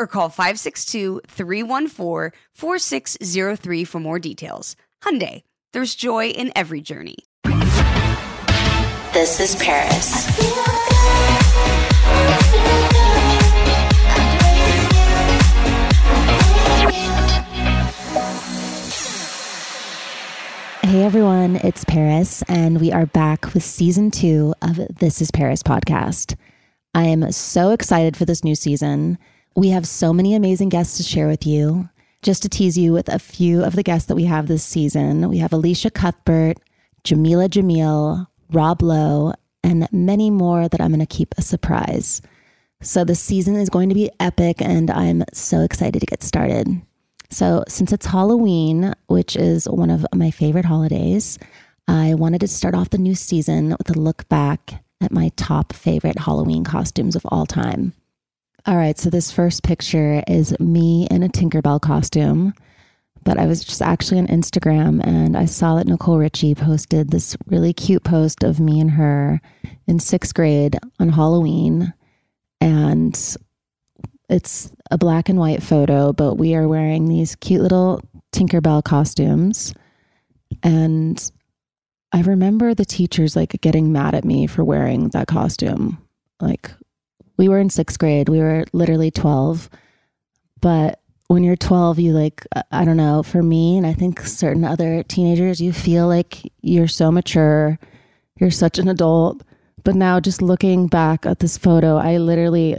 or call 562-314-4603 for more details. Hyundai, there's joy in every journey. This is Paris. Hey everyone, it's Paris, and we are back with season two of This is Paris podcast. I am so excited for this new season. We have so many amazing guests to share with you. Just to tease you with a few of the guests that we have this season, we have Elisha Cuthbert, Jameela Jamil, Rob Lowe, and many more that I'm going to keep a surprise. So the season is going to be epic, and I'm so excited to get started. So, since it's Halloween, which is one of my favorite holidays, I wanted to start off the new season with a look back at my top favorite Halloween costumes of all time. All right, so this first picture is me in a Tinkerbell costume, but I was just actually on Instagram and I saw that Nicole Richie posted this really cute post of me and her in sixth grade on Halloween. And it's a black and white photo, but we are wearing these cute little Tinkerbell costumes. And I remember the teachers like getting mad at me for wearing that costume. Like, we were in sixth grade, we were literally 12. But when you're 12, you like, I don't know, for me, and I think certain other teenagers, you feel like you're so mature, you're such an adult. But now, just looking back at this photo, I literally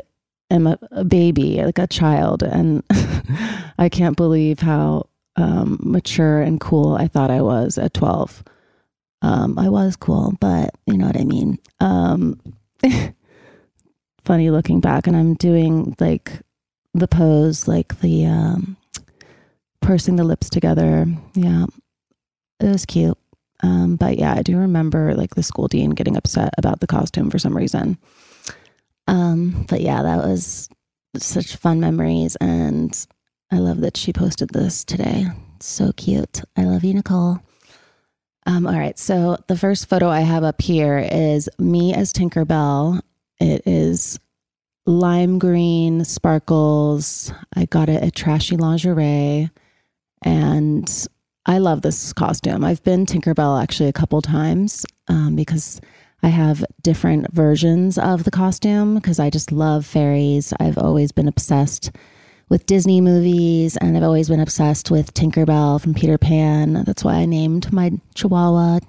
am a, a baby, like a child, and I can't believe how um, mature and cool I thought I was at 12. Um, I was cool, but you know what I mean. Um, funny looking back, and I'm doing like the pose, like the um, pursing the lips together. Yeah, it was cute. Um, but yeah, I do remember like the school dean getting upset about the costume for some reason. Um, but yeah, that was such fun memories. And I love that she posted this today. So cute. I love you, Nicole. Um, all right. So the first photo I have up here is me as Tinkerbell. It is lime green sparkles. I got it at Trashy Lingerie. And I love this costume. I've been Tinkerbell actually a couple times um, because I have different versions of the costume because I just love fairies. I've always been obsessed with Disney movies and I've always been obsessed with Tinkerbell from Peter Pan. That's why I named my chihuahua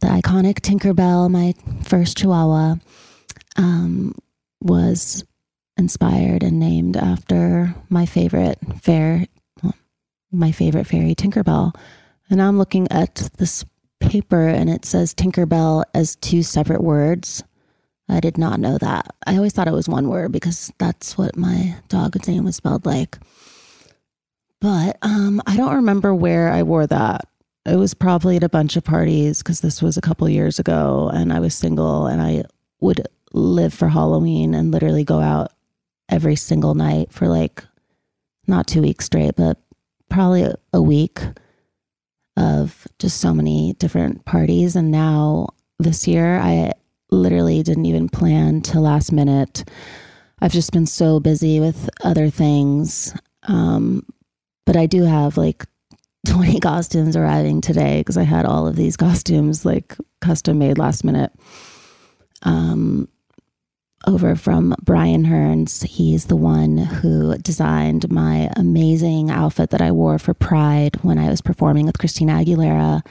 the iconic Tinkerbell, my first chihuahua. Um, was inspired and named after my favorite fair, well, my favorite fairy, Tinkerbell. And I'm looking at this paper and it says Tinkerbell as two separate words. I did not know that. I always thought it was one word because that's what my dog's name was spelled like. But um, I don't remember where I wore that. It was probably at a bunch of parties because this was a couple years ago and I was single and I would live for Halloween and literally go out every single night for like not two weeks straight, but probably a week of just so many different parties. And now this year, I literally didn't even plan till last minute. I've just been so busy with other things. Um, but I do have like 20 costumes arriving today because I had all of these costumes like custom made last minute. Um, over from Brian Hearns. He's the one who designed my amazing outfit that I wore for Pride when I was performing with Christina Aguilera.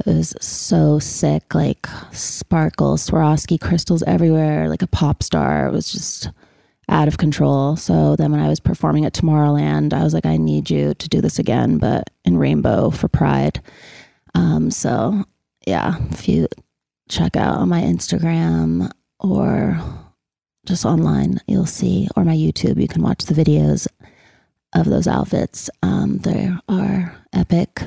It was so sick, like sparkles, Swarovski crystals everywhere, like a pop star. It was just out of control. So then when I was performing at Tomorrowland, I was like, I need you to do this again, but in rainbow for Pride. Um, so yeah, if you check out on my Instagram or just online, you'll see, or my YouTube, you can watch the videos of those outfits. Um, they are epic.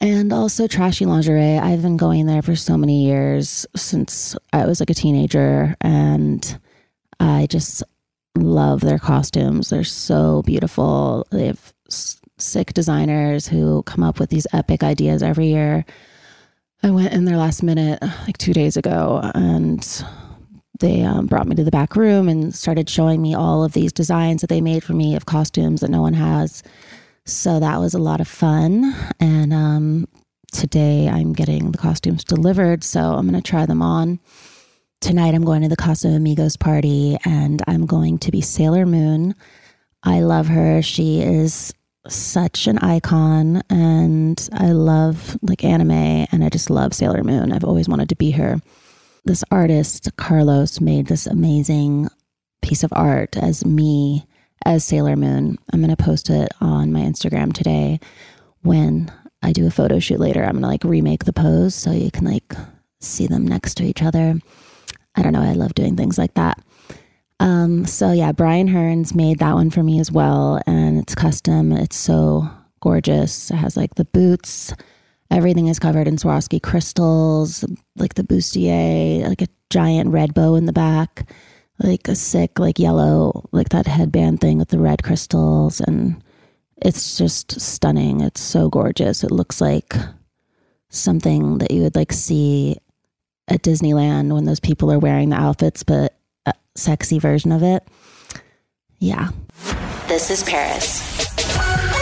And also trashy lingerie. I've been going there for so many years since I was like a teenager, and I just love their costumes. They're so beautiful. They have sick designers who come up with these epic ideas every year. I went in there last minute, like two days ago, and they um, brought me to the back room and started showing me all of these designs that they made for me of costumes that no one has. So that was a lot of fun. And um, today I'm getting the costumes delivered. So I'm going to try them on. Tonight I'm going to the Casamigos party and I'm going to be Sailor Moon. I love her. She is such an icon and I love like anime and I just love Sailor Moon. I've always wanted to be her this artist, Carlos, made this amazing piece of art as me as Sailor Moon. I'm going to post it on my Instagram today when I do a photo shoot later. I'm going to like remake the pose so you can like see them next to each other. I don't know. I love doing things like that. Um, so yeah, Brian Hearns made that one for me as well. And it's custom. It's so gorgeous. It has like the boots, Everything is covered in Swarovski crystals, like the bustier, like a giant red bow in the back, like a sick, like yellow, like that headband thing with the red crystals. And it's just stunning. It's so gorgeous. It looks like something that you would like see at Disneyland when those people are wearing the outfits, but a sexy version of it. Yeah. This is Paris.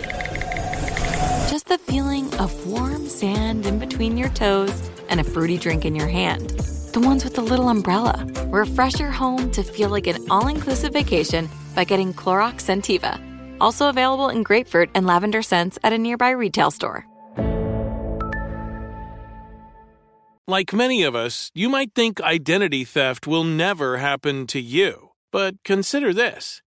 just the feeling of warm sand in between your toes and a fruity drink in your hand. The ones with the little umbrella. Refresh your home to feel like an all inclusive vacation by getting Clorox Scentiva. Also available in grapefruit and lavender scents at a nearby retail store. Like many of us, you might think identity theft will never happen to you. But consider this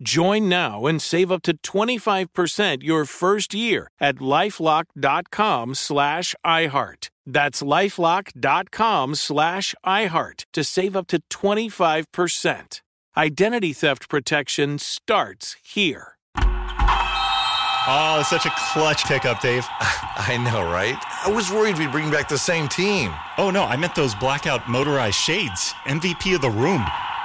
Join now and save up to 25% your first year at lifelock.com slash iHeart. That's lifelock.com slash iHeart to save up to 25%. Identity theft protection starts here. Oh, such a clutch pickup, Dave. I know, right? I was worried we'd bring back the same team. Oh, no, I meant those blackout motorized shades. MVP of the room.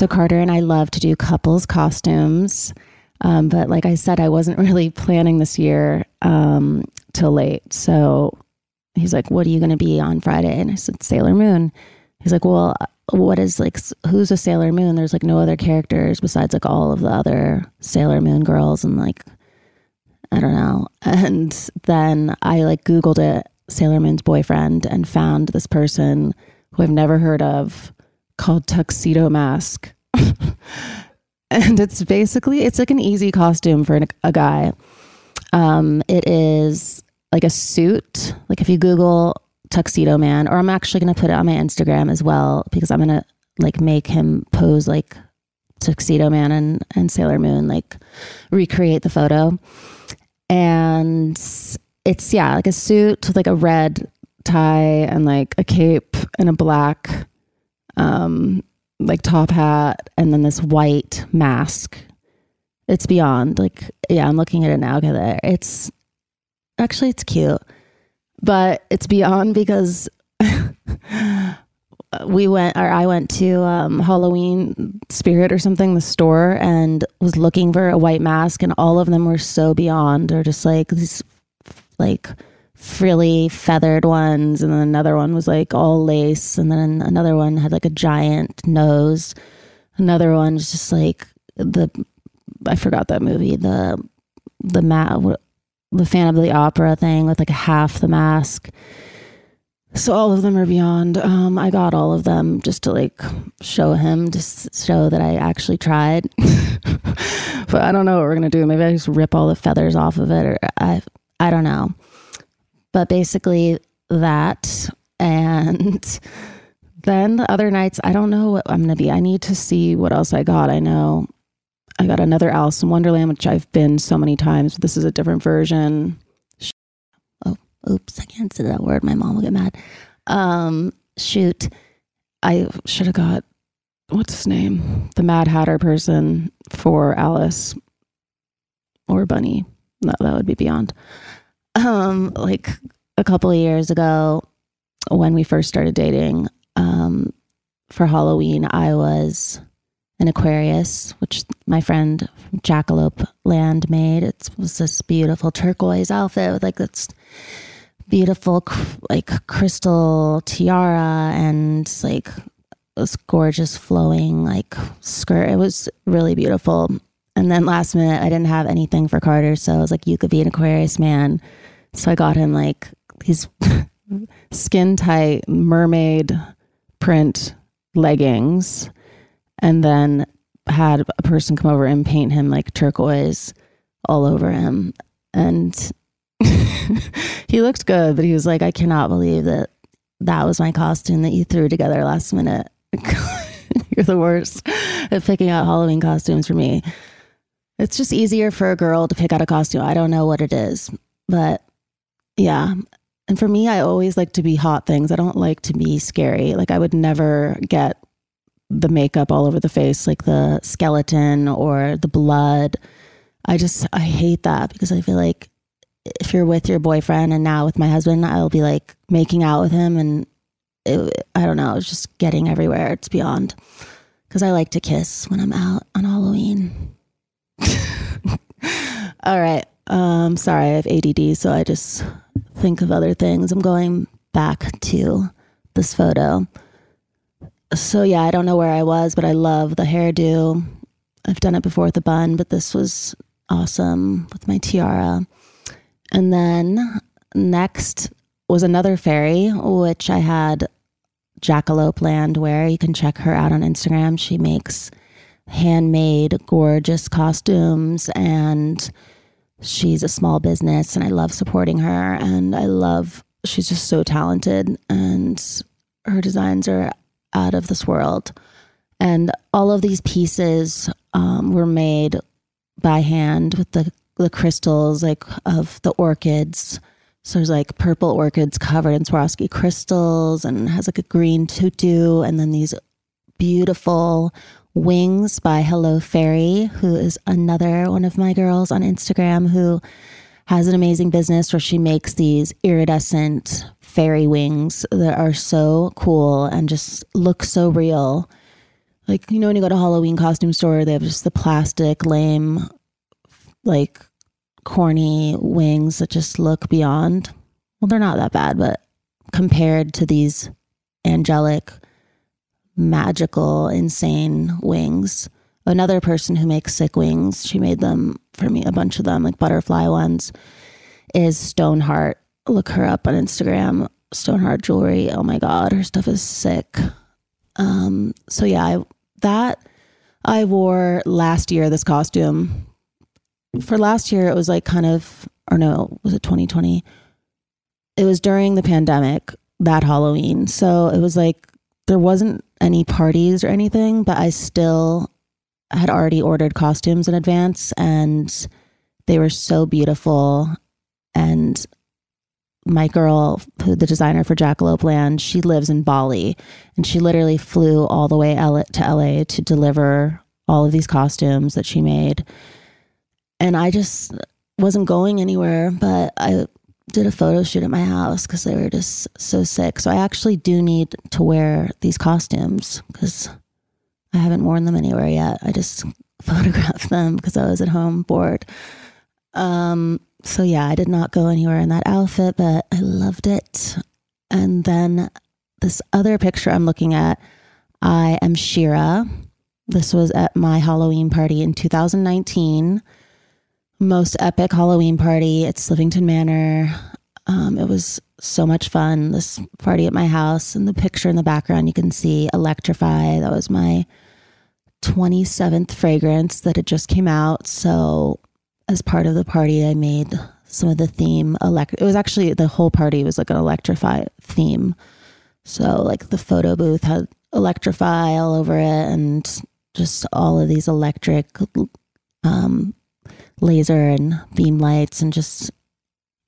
So Carter and I love to do couples costumes. Um, but like I said, I wasn't really planning this year um, till late. So he's like, What are you going to be on Friday? And I said, Sailor Moon. He's like, Well, what is like, who's a Sailor Moon? There's like no other characters besides like all of the other Sailor Moon girls. And like, I don't know. And then I like Googled it, Sailor Moon's boyfriend, and found this person who I've never heard of called Tuxedo Mask. and it's basically it's like an easy costume for a guy. Um, it is like a suit. Like if you Google Tuxedo Man, or I'm actually gonna put it on my Instagram as well because I'm gonna like make him pose like Tuxedo Man and and Sailor Moon, like recreate the photo. And it's yeah, like a suit with like a red tie and like a cape and a black um, like top hat and then this white mask. It's beyond like yeah, I'm looking at it now. There. It's actually it's cute, but it's beyond because we went or I went to um, Halloween Spirit or something, the store, and was looking for a white mask, and all of them were so beyond, or just like these like frilly feathered ones and then another one was like all lace and then another one had like a giant nose. Another one was just like the i forgot that movie the the mat the fan of the opera thing with like half the mask. So all of them are beyond um i got all of them just to like show him just show that i actually tried. But i don't know what we're gonna do. Maybe i just rip all the feathers off of it or i i don't know but basically that and then the other nights i don't know what i'm going to be. I need to see what else i got. I know i got another alice in wonderland which i've been so many times this is a different version. Oh oops i can't say that word. My mom will get mad. Um shoot. I should have got what's his name? The mad hatter person for alice or bunny. No that would be beyond um like a couple of years ago when we first started dating um for halloween i was an aquarius which my friend jackalope land made. It was this beautiful turquoise outfit with like this beautiful like crystal tiara and like this gorgeous flowing like skirt. It was really beautiful and then last minute i didn't have anything for carter so i was like you could be an aquarius man so I got him like these skin tight mermaid print leggings and then had a person come over and paint him like turquoise all over him. And he looked good, but he was like, I cannot believe that that was my costume that you threw together last minute. You're the worst at picking out Halloween costumes for me. It's just easier for a girl to pick out a costume. I don't know what it is, but yeah. And for me, I always like to be hot things. I don't like to be scary. Like I would never get the makeup all over the face, like the skeleton or the blood. I just, I hate that because I feel like if you're with your boyfriend and now with my husband, I'll be like making out with him and it, I don't know, it's just getting everywhere. It's beyond because I like to kiss when I'm out on Halloween. All right. Um, sorry, I have ADD, so I just think of other things. I'm going back to this photo. So yeah, I don't know where I was, but I love the hairdo. I've done it before with a bun, but this was awesome with my tiara. And then next was another fairy, which I had Jackalope Land wear. You can check her out on Instagram. She makes handmade, gorgeous costumes, and she's a small business. And I love supporting her. And I love, she's just so talented, and her designs are out of this world. And all of these pieces um, were made by hand with the the crystals like of the orchids. So there's like purple orchids covered in Swarovski crystals and has like a green tutu and then these beautiful wings by Hello Fairy, who is another one of my girls on Instagram who has an amazing business where she makes these iridescent fairy wings that are so cool and just look so real. Like, you know, when you go to Halloween costume store, they have just the plastic, lame, like corny wings that just look beyond. Well, they're not that bad, but compared to these angelic, magical, insane wings. Another person who makes sick wings, she made them for me, a bunch of them, like butterfly ones, is Stoneheart. Look her up on Instagram. Stoneheart jewelry. Oh my God, her stuff is sick. Um, so yeah, I, that I wore last year, this costume for last year, it was like kind of, or no, was it 2020? It was during the pandemic, that Halloween. So it was like there wasn't any parties or anything, but I still had already ordered costumes in advance and they were so beautiful. And my girl, the designer for Jackalope Land, she lives in Bali and she literally flew all the way to LA to deliver all of these costumes that she made and I just wasn't going anywhere. But I did a photo shoot at my house because they were just so sick. So I actually do need to wear these costumes because I haven't worn them anywhere yet. I just photographed them because I was at home bored. Um, so yeah, I did not go anywhere in that outfit, but I loved it. And then this other picture I'm looking at, I am She-Ra. This was at my Halloween party in 2019 most epic Halloween party at Slivington Manor. Um, it was so much fun. This party at my house, and the picture in the background, you can see Electrify. That was my 27th fragrance that had just came out. So, as part of the party, I made some of the theme. Elect- it was actually the whole party was like an Electrify theme. So, like the photo booth had Electrify all over it, and just all of these electric um, laser and beam lights and just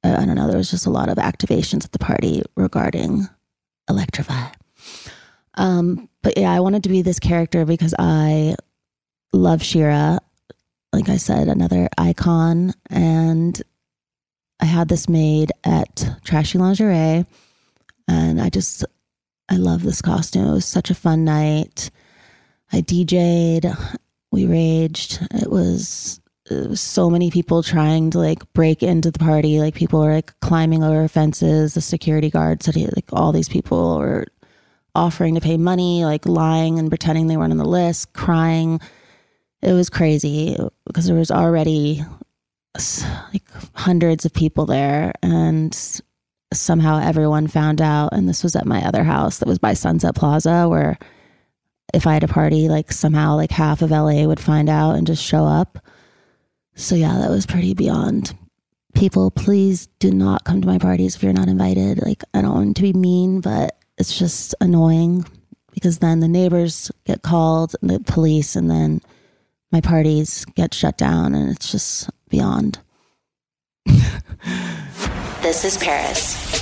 I don't know, there was just a lot of activations at the party regarding Electrify. Um, but yeah, I wanted to be this character because I love She-Ra. Like I said, another icon. And I had this made at Trashy Lingerie. And I just, I love this costume. It was such a fun night. I DJ'd, we raged. It was so many people trying to like break into the party. Like people were like climbing over fences. The security guards said like all these people were offering to pay money, like lying and pretending they weren't on the list, crying. It was crazy because there was already like hundreds of people there and somehow everyone found out and this was at my other house that was by Sunset Plaza where if I had a party like somehow like half of LA would find out and just show up So, yeah, that was pretty beyond. People, please do not come to my parties if you're not invited. Like, I don't want to be mean, but it's just annoying because then the neighbors get called, the police, and then my parties get shut down, and it's just beyond. This is Paris.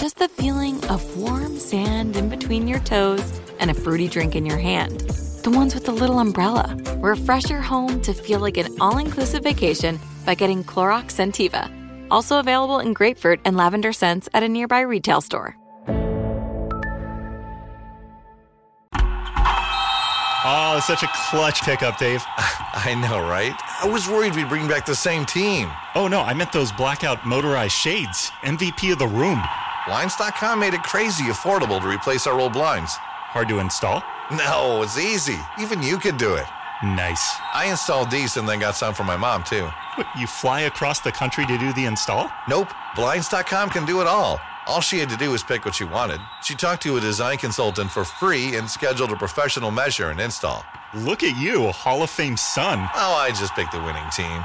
just the feeling of warm sand in between your toes and a fruity drink in your hand. The ones with the little umbrella. Refresh your home to feel like an all inclusive vacation by getting Clorox Scentiva. Also available in grapefruit and lavender scents at a nearby retail store. Oh, it's such a clutch pickup, Dave. I know, right? I was worried we'd bring back the same team. Oh, no, I meant those blackout motorized shades. MVP of the room. Blinds.com made it crazy affordable to replace our old blinds. Hard to install? No, it's easy. Even you could do it. Nice. I installed these and then got some for my mom, too. What, you fly across the country to do the install? Nope. Blinds.com can do it all. All she had to do was pick what she wanted. She talked to a design consultant for free and scheduled a professional measure and install. Look at you, a Hall of Fame son. Oh, I just picked the winning team.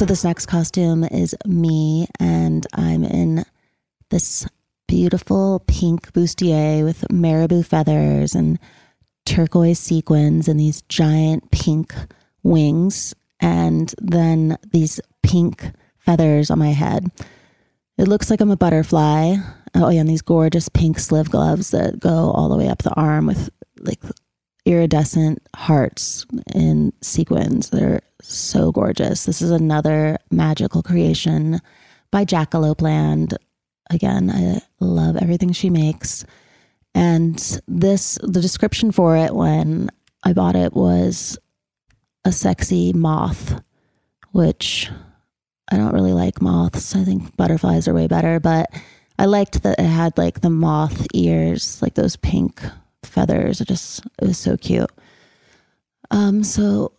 So this next costume is me, and I'm in this beautiful pink bustier with marabou feathers and turquoise sequins and these giant pink wings, and then these pink feathers on my head. It looks like I'm a butterfly. Oh yeah, and these gorgeous pink sleeve gloves that go all the way up the arm with like iridescent hearts in sequins. They're so gorgeous. This is another magical creation by Jackalope Land. Again, I love everything she makes. And this, the description for it when I bought it was a sexy moth, which I don't really like moths. I think butterflies are way better, but I liked that it had like the moth ears, like those pink feathers. It just it was so cute. Um, so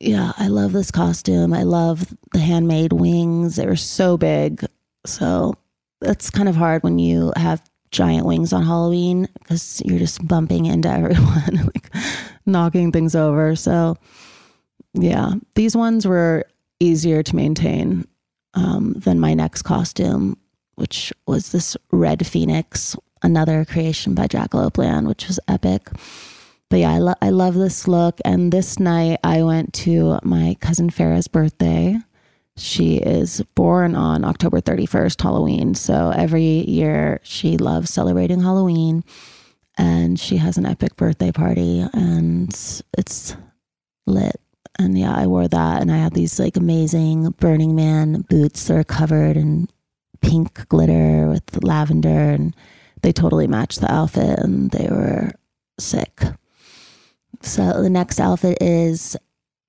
yeah, I love this costume. I love the handmade wings. They were so big. So that's kind of hard when you have giant wings on Halloween because you're just bumping into everyone, like knocking things over. So yeah, these ones were easier to maintain. um, than my next costume, which was this red phoenix, another creation by Jackalope Land, which was epic. But yeah, I, lo- I love this look. And this night I went to my cousin Farah's birthday. She is born on October 31st, Halloween. So every year she loves celebrating Halloween and she has an epic birthday party and it's lit. And yeah, I wore that and I had these like amazing Burning Man boots that are covered in pink glitter with lavender and they totally matched the outfit and they were sick. So the next outfit is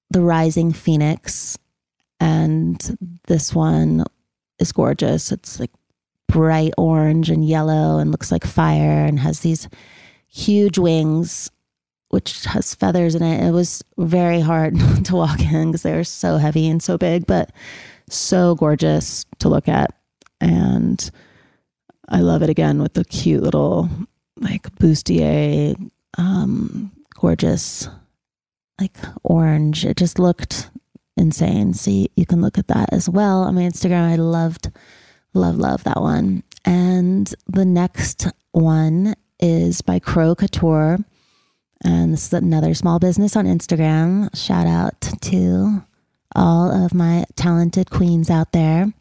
the Rising Phoenix and this one is gorgeous. It's like bright orange and yellow and looks like fire and has these huge wings which has feathers in it. It was very hard to walk in because they were so heavy and so big, but so gorgeous to look at. And I love it again with the cute little like bustier, um, gorgeous, like orange. It just looked insane. So you, you can look at that as well on my Instagram. I loved, love, love that one. And the next one is by Crow Couture and this is another small business on Instagram. Shout out to all of my talented queens out there.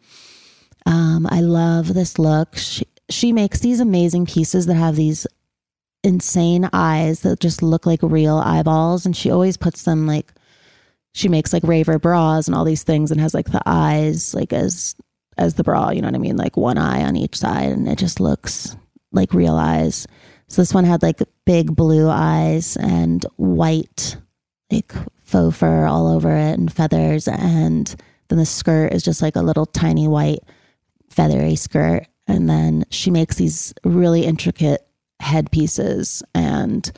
Um, I love this look. She, she makes these amazing pieces that have these insane eyes that just look like real eyeballs. And she always puts them like, she makes like raver bras and all these things and has like the eyes like as as the bra, you know what I mean? Like one eye on each side and it just looks like real eyes. So this one had like big blue eyes and white, like faux fur all over it and feathers. And then the skirt is just like a little tiny white feathery skirt. And then she makes these really intricate headpieces and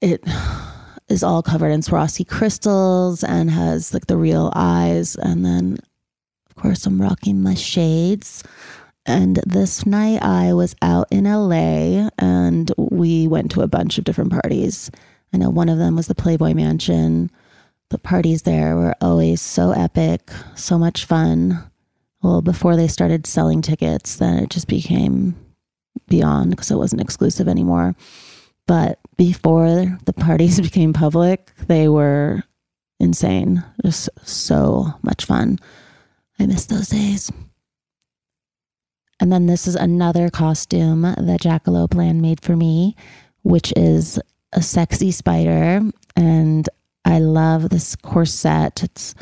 it is all covered in Swarovski crystals and has like the real eyes. And then, of course, I'm rocking my shades. And this night I was out in LA and we went to a bunch of different parties. I know one of them was the Playboy Mansion. The parties there were always so epic, so much fun. Well, before they started selling tickets, then it just became beyond because it wasn't exclusive anymore. But before the parties became public, they were insane. Just so much fun. I miss those days. And then this is another costume that Jackalope Land made for me, which is a sexy spider. And I love this corset. It's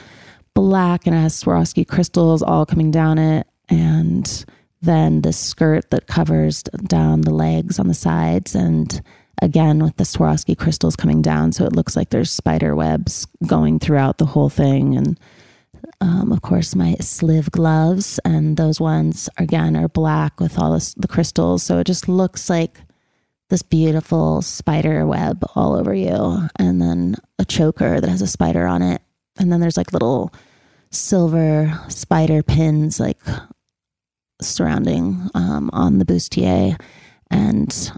black and it has Swarovski crystals all coming down it. And then the skirt that covers down the legs on the sides. And again, with the Swarovski crystals coming down. So it looks like there's spider webs going throughout the whole thing. And um, of course, my sleeve gloves, and those ones again are black with all this, the crystals. So it just looks like this beautiful spider web all over you, and then a choker that has a spider on it, and then there's like little silver spider pins like surrounding um, on the bustier and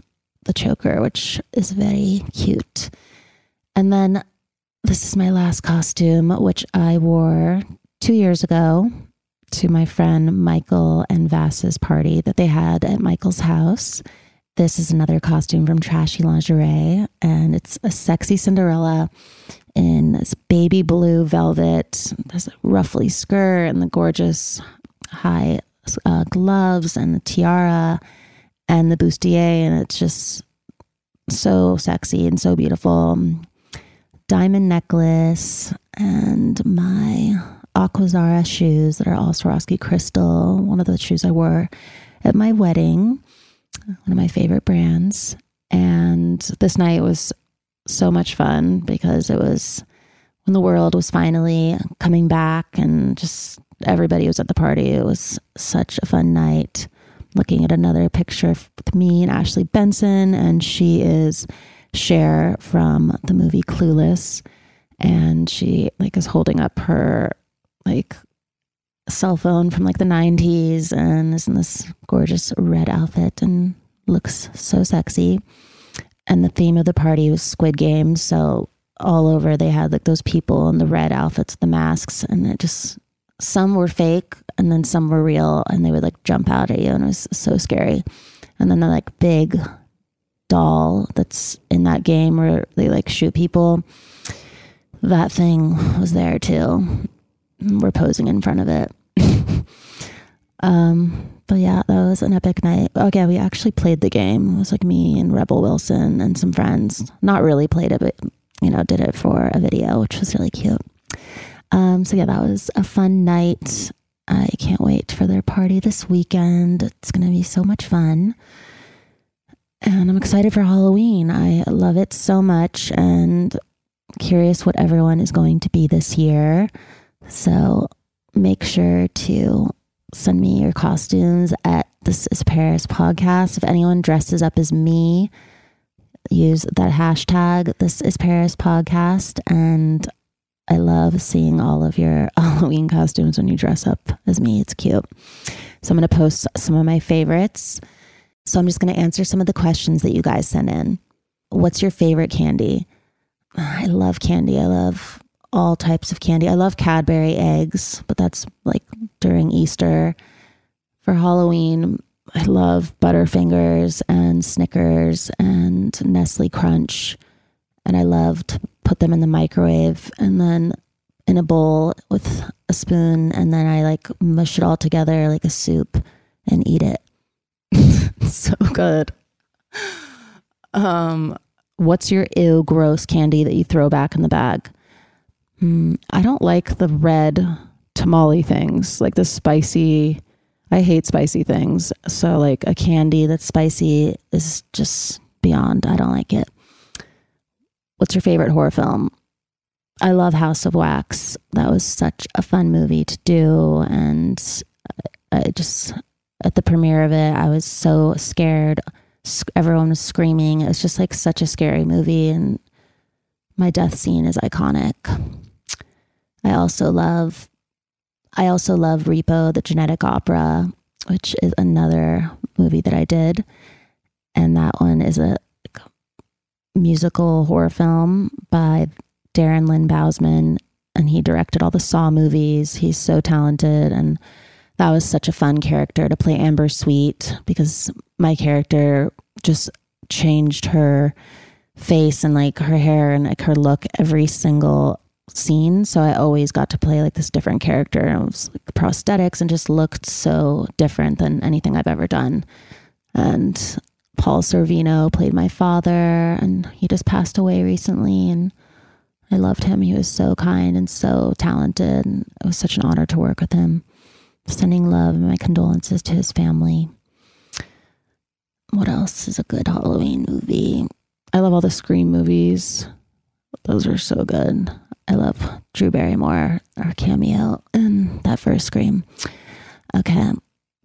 the choker, which is very cute. And then this is my last costume, which I wore two years ago to my friend Michael and Vass's party that they had at Michael's house. This is another costume from Trashy Lingerie, and it's a sexy Cinderella in this baby blue velvet, this ruffly skirt, and the gorgeous high uh, gloves, and the tiara, and the bustier, and it's just so sexy and so beautiful. Diamond necklace, and my Aquazzura shoes that are all Swarovski crystal. One of the shoes I wore at my wedding, one of my favorite brands. And this night was so much fun because it was when the world was finally coming back and just everybody was at the party. It was such a fun night. Looking at another picture with me and Ashley Benson, and she is Cher from the movie Clueless, and she like is holding up her like cell phone from like the 90s and is in this gorgeous red outfit and looks so sexy. And the theme of the party was Squid Games. So all over they had like those people in the red outfits, the masks, and it just some were fake and then some were real and they would like jump out at you and it was so scary. And then the like big doll that's in that game where they like shoot people, that thing was there too. We're posing in front of it. um, but yeah, that was an epic night. Okay, we actually played the game. It was like me and Rebel Wilson and some friends. Not really played it, but you know, did it for a video, which was really cute. Um, so yeah, that was a fun night. I can't wait for their party this weekend. It's going to be so much fun. And I'm excited for Halloween. I love it so much and curious what everyone is going to be this year. So make sure to send me your costumes at This Is Paris podcast. If anyone dresses up as me, use that hashtag This Is Paris podcast. And I love seeing all of your Halloween costumes when you dress up as me. It's cute. So I'm going to post some of my favorites. So I'm just going to answer some of the questions that you guys sent in. What's your favorite candy? I love candy. I love all types of candy. I love Cadbury eggs, but that's like during Easter. For Halloween, I love Butterfingers and Snickers and Nestle Crunch. And I love to put them in the microwave and then in a bowl with a spoon. And then I like mush it all together like a soup and eat it. so good. Um, what's your ew gross candy that you throw back in the bag? Mm, I don't like the red tamale things, like the spicy. I hate spicy things. So, like a candy that's spicy is just beyond. I don't like it. What's your favorite horror film? I love House of Wax. That was such a fun movie to do. And I just, at the premiere of it, I was so scared. Everyone was screaming. It was just like such a scary movie. And my death scene is iconic. I also love I also love Repo, the genetic opera, which is another movie that I did. And that one is a musical horror film by Darren Lynn Bousman. And he directed all the Saw movies. He's so talented. And that was such a fun character to play Amber Sweet because my character just changed her face and like her hair and like her look every single scene. So I always got to play like this different character. And it was like prosthetics and just looked so different than anything I've ever done. And Paul Sorvino played my father, and he just passed away recently. And I loved him. He was so kind and so talented. And it was such an honor to work with him. Sending love and my condolences to his family. What else is a good Halloween movie? I love all the Scream movies. Those are so good. I love Drew Barrymore, our cameo in that first Scream. Okay.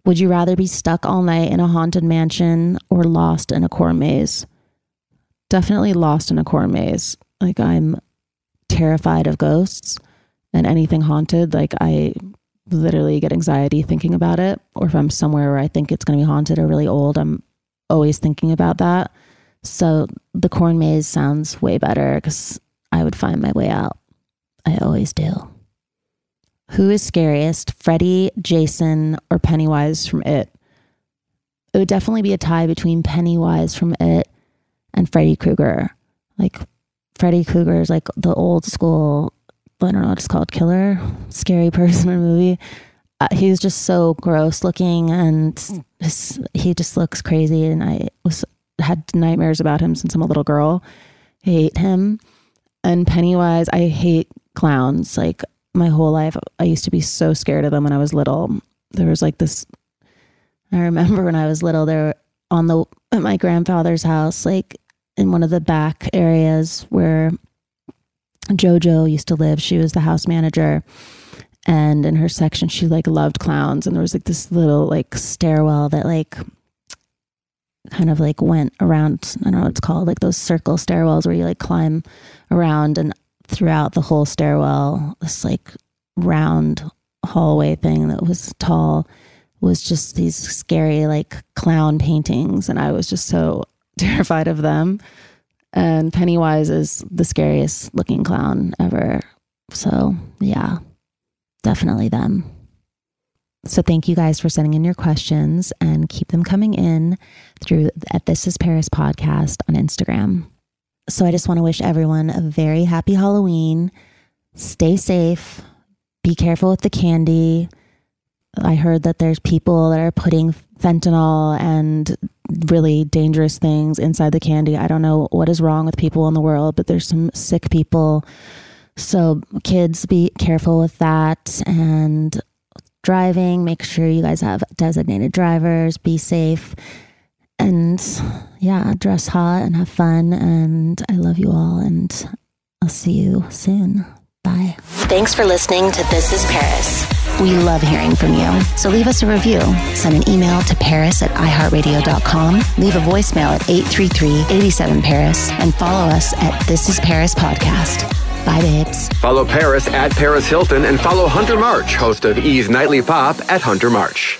Would you rather be stuck all night in a haunted mansion or lost in a corn maze? Definitely lost in a corn maze. Like, I'm terrified of ghosts and anything haunted. Like, I literally get anxiety thinking about it. Or if I'm somewhere where I think it's going to be haunted or really old, I'm always thinking about that. So, the corn maze sounds way better because I would find my way out. I always do. Who is scariest, Freddy, Jason, or Pennywise from It? It would definitely be a tie between Pennywise from It and Freddy Krueger. Like Freddy Krueger is like the old school, I don't know what it's called, killer, scary person in a movie. Uh, he's just so gross looking and he just looks crazy. And I was had nightmares about him since I'm a little girl. I hate him. And Pennywise, I hate clowns. Like my whole life, I used to be so scared of them when I was little. There was like this. I remember when I was little, there on the at my grandfather's house, like in one of the back areas where JoJo used to live. She was the house manager, and in her section, she like loved clowns. And there was like this little like stairwell that like kind of like went around. I don't know what it's called, like those circle stairwells where you like climb around. And throughout the whole stairwell, this like round hallway thing that was tall was just these scary like clown paintings and I was just so terrified of them. And Pennywise is the scariest looking clown ever. So, yeah. definitely them. So thank you guys for sending in your questions and keep them coming in through at This Is Paris podcast on Instagram. So I just want to wish everyone a very happy Halloween. Stay safe. Be careful with the candy. I heard that there's people that are putting fentanyl and really dangerous things inside the candy. I don't know what is wrong with people in the world, but there's some sick people. So, kids, be careful with that. And driving, make sure you guys have designated drivers, be safe. And yeah, dress hot and have fun. And I love you all. And I'll see you soon. Bye. Thanks for listening to This is Paris. We love hearing from you. So leave us a review. Send an email to paris at iheartradio.com. Leave a voicemail at 833-87-PARIS and follow us at This is Paris Podcast. Bye, babes. Follow Paris at Paris Hilton and follow Hunter March, host of E's Nightly Pop at Hunter March.